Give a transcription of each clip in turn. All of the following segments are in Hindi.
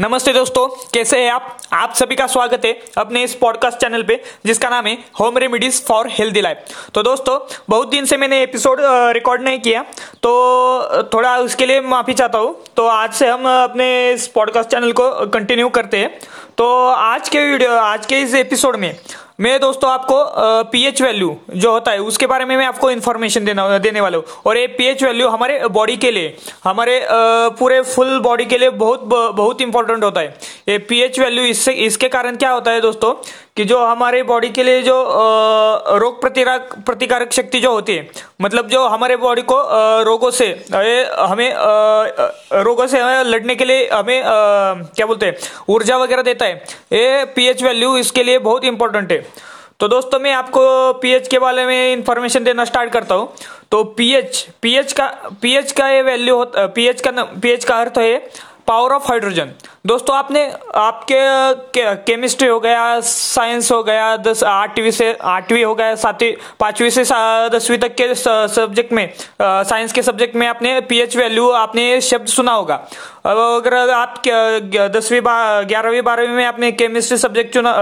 नमस्ते दोस्तों, कैसे हैं आप? आप सभी का स्वागत है अपने इस पॉडकास्ट चैनल पे, जिसका नाम है home remedies for healthy life तो दोस्तों, बहुत दिन से मैंने एपिसोड रिकॉर्ड नहीं किया तो थोड़ा उसके लिए माफ़ी चाहता हूँ। तो आज से हम अपने इस पॉडकास्ट चैनल को कंटिन्यू करते हैं। तो आज के वीडियो आज के इस एपिसोड में मैं दोस्तों आपको पीएच वैल्यू जो होता है, उसके बारे में मैं आपको इन्फॉर्मेशन देना, देने वाला हूँ। और ये पीएच वैल्यू हमारे बॉडी के लिए, हमारे पूरे फुल बॉडी के लिए बहुत बहुत इंपॉर्टेंट होता है। ये पीएच वैल्यू इससे, इसके कारण क्या होता है दोस्तों, कि जो हमारे बॉडी के लिए जो रोग प्रतिकारक प्रतिकारक शक्ति जो होती है मतलब जो हमारे बॉडी को रोगों से हमें रोगों से हमें लड़ने के लिए हमें क्या बोलते हैं, ऊर्जा वगैरह देता है। ये पीएच वैल्यू इसके लिए बहुत इंपॉर्टेंट है। तो दोस्तों, मैं आपको पीएच के बारे में इंफॉर्मेशन देना स्टार्ट करता हूँ। तो पीएच पीएच का पीएच का ये वैल्यू होता पीएच का पीएच का अर्थ है पावर ऑफ़ हाइड्रोजन दोस्तों आपने आपके केमिस्ट्री हो गया साइंस हो गया दस आठवीं से आठवीं हो गया सातवीं पांचवी से दसवीं तक के सब्जेक्ट में साइंस के सब्जेक्ट में आपने पीएच वैल्यू आपने शब्द सुना होगा। अगर आप दसवीं ग्यारहवीं बारहवीं में आपने केमिस्ट्री सब्जेक्ट चुना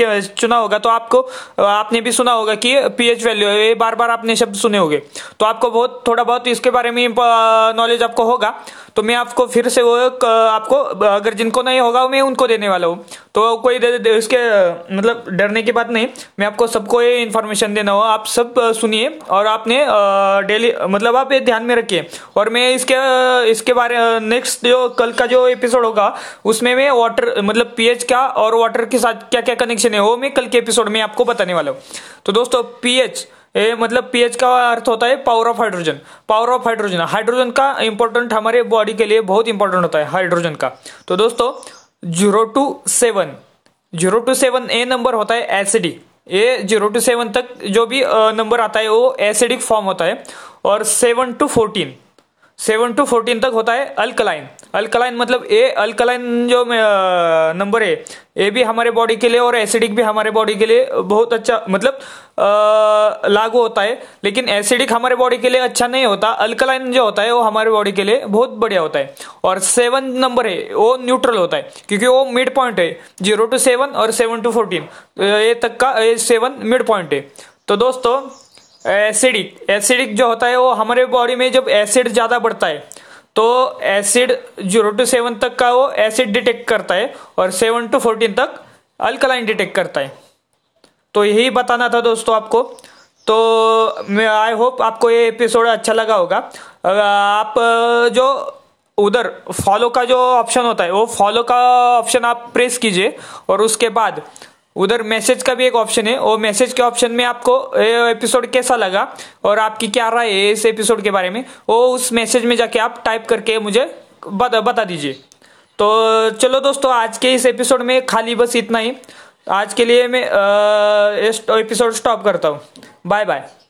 के, चुना होगा तो आपको आपने भी सुना होगा कि पीएच वैल्यू ये बार बार आपने शब्द सुने होंगे। तो आपको बहुत थोड़ा बहुत इसके बारे में नॉलेज आपको होगा। तो मैं आपको फिर से वो आपको अगर जिनको नहीं होगा मैं उनको देने वाला हूँ। तो कोई दे, दे, इसके मतलब डरने की बात नहीं। मैं आपको सबको ये इन्फॉर्मेशन देना हो आप सब सुनिए और आपने डेली मतलब आप ये ध्यान में रखिए। और मैं इसके इसके बारे नेक्स्ट जो कल का जो एपिसोड होगा उसमें मैं वाटर मतलब पीएच का और वाटर के साथ क्या क्या कनेक्शन है वो मैं कल के एपिसोड में आपको बताने वाला हूँ। तो दोस्तों पीएच ए मतलब पीएच का अर्थ होता है power of hydrogen power of hydrogen hydrogen का इंपॉर्टेंट हमारे बॉडी के लिए बहुत इंपॉर्टेंट होता है हाइड्रोजन का. तो दोस्तों zero to seven zero to seven a number होता है acidic a zero to seven तक जो भी नंबर आता है, वो एसिडिक फॉर्म होता है. और seven to fourteen seven to fourteen तक होता है अल्कलाइन अल्कलाइन मतलब ए अल्कलाइन जो नंबर है ए भी हमारे बॉडी के लिए और एसिडिक भी हमारे बॉडी के लिए बहुत अच्छा मतलब लागू होता है, लेकिन एसिडिक हमारे बॉडी के लिए अच्छा नहीं होता अल्कलाइन जो होता है वो हमारे बॉडी के लिए बहुत बढ़िया होता है। और सेवन नंबर है वो न्यूट्रल होता है, क्योंकि वो मिड पॉइंट है ज़ीरो टू सेवन और सेवन टू फोर्टीन ये तक का सेवन मिड पॉइंट है। तो दोस्तों एसिडिक एसिडिक जो होता है वो हमारे बॉडी में जब एसिड ज़्यादा बढ़ता है तो एसिड ज़ीरो टू सेवन तक का वो एसिड डिटेक्ट करता है और सेवन टू फोर्टीन तक अल्कलाइन डिटेक्ट करता है। तो यही बताना था दोस्तों आपको। तो मैं आई होप आपको ये एपिसोड अच्छा लगा होगा। आप जो उधर फॉलो का जो ऑप्शन होता है, वो फॉलो का ऑप्शन आप प्रेस कीजिए और उसके बाद उधर मैसेज का भी एक ऑप्शन है और मैसेज के ऑप्शन में आपको एपिसोड कैसा लगा और आपकी क्या राय है इस एपिसोड के बारे में वो उस मैसेज में जाके आप टाइप करके मुझे बता, बता दीजिए। तो चलो दोस्तों आज के इस एपिसोड में खाली बस इतना ही। आज के लिए मैं एपिसोड स्टॉप करता हूँ। Bye bye.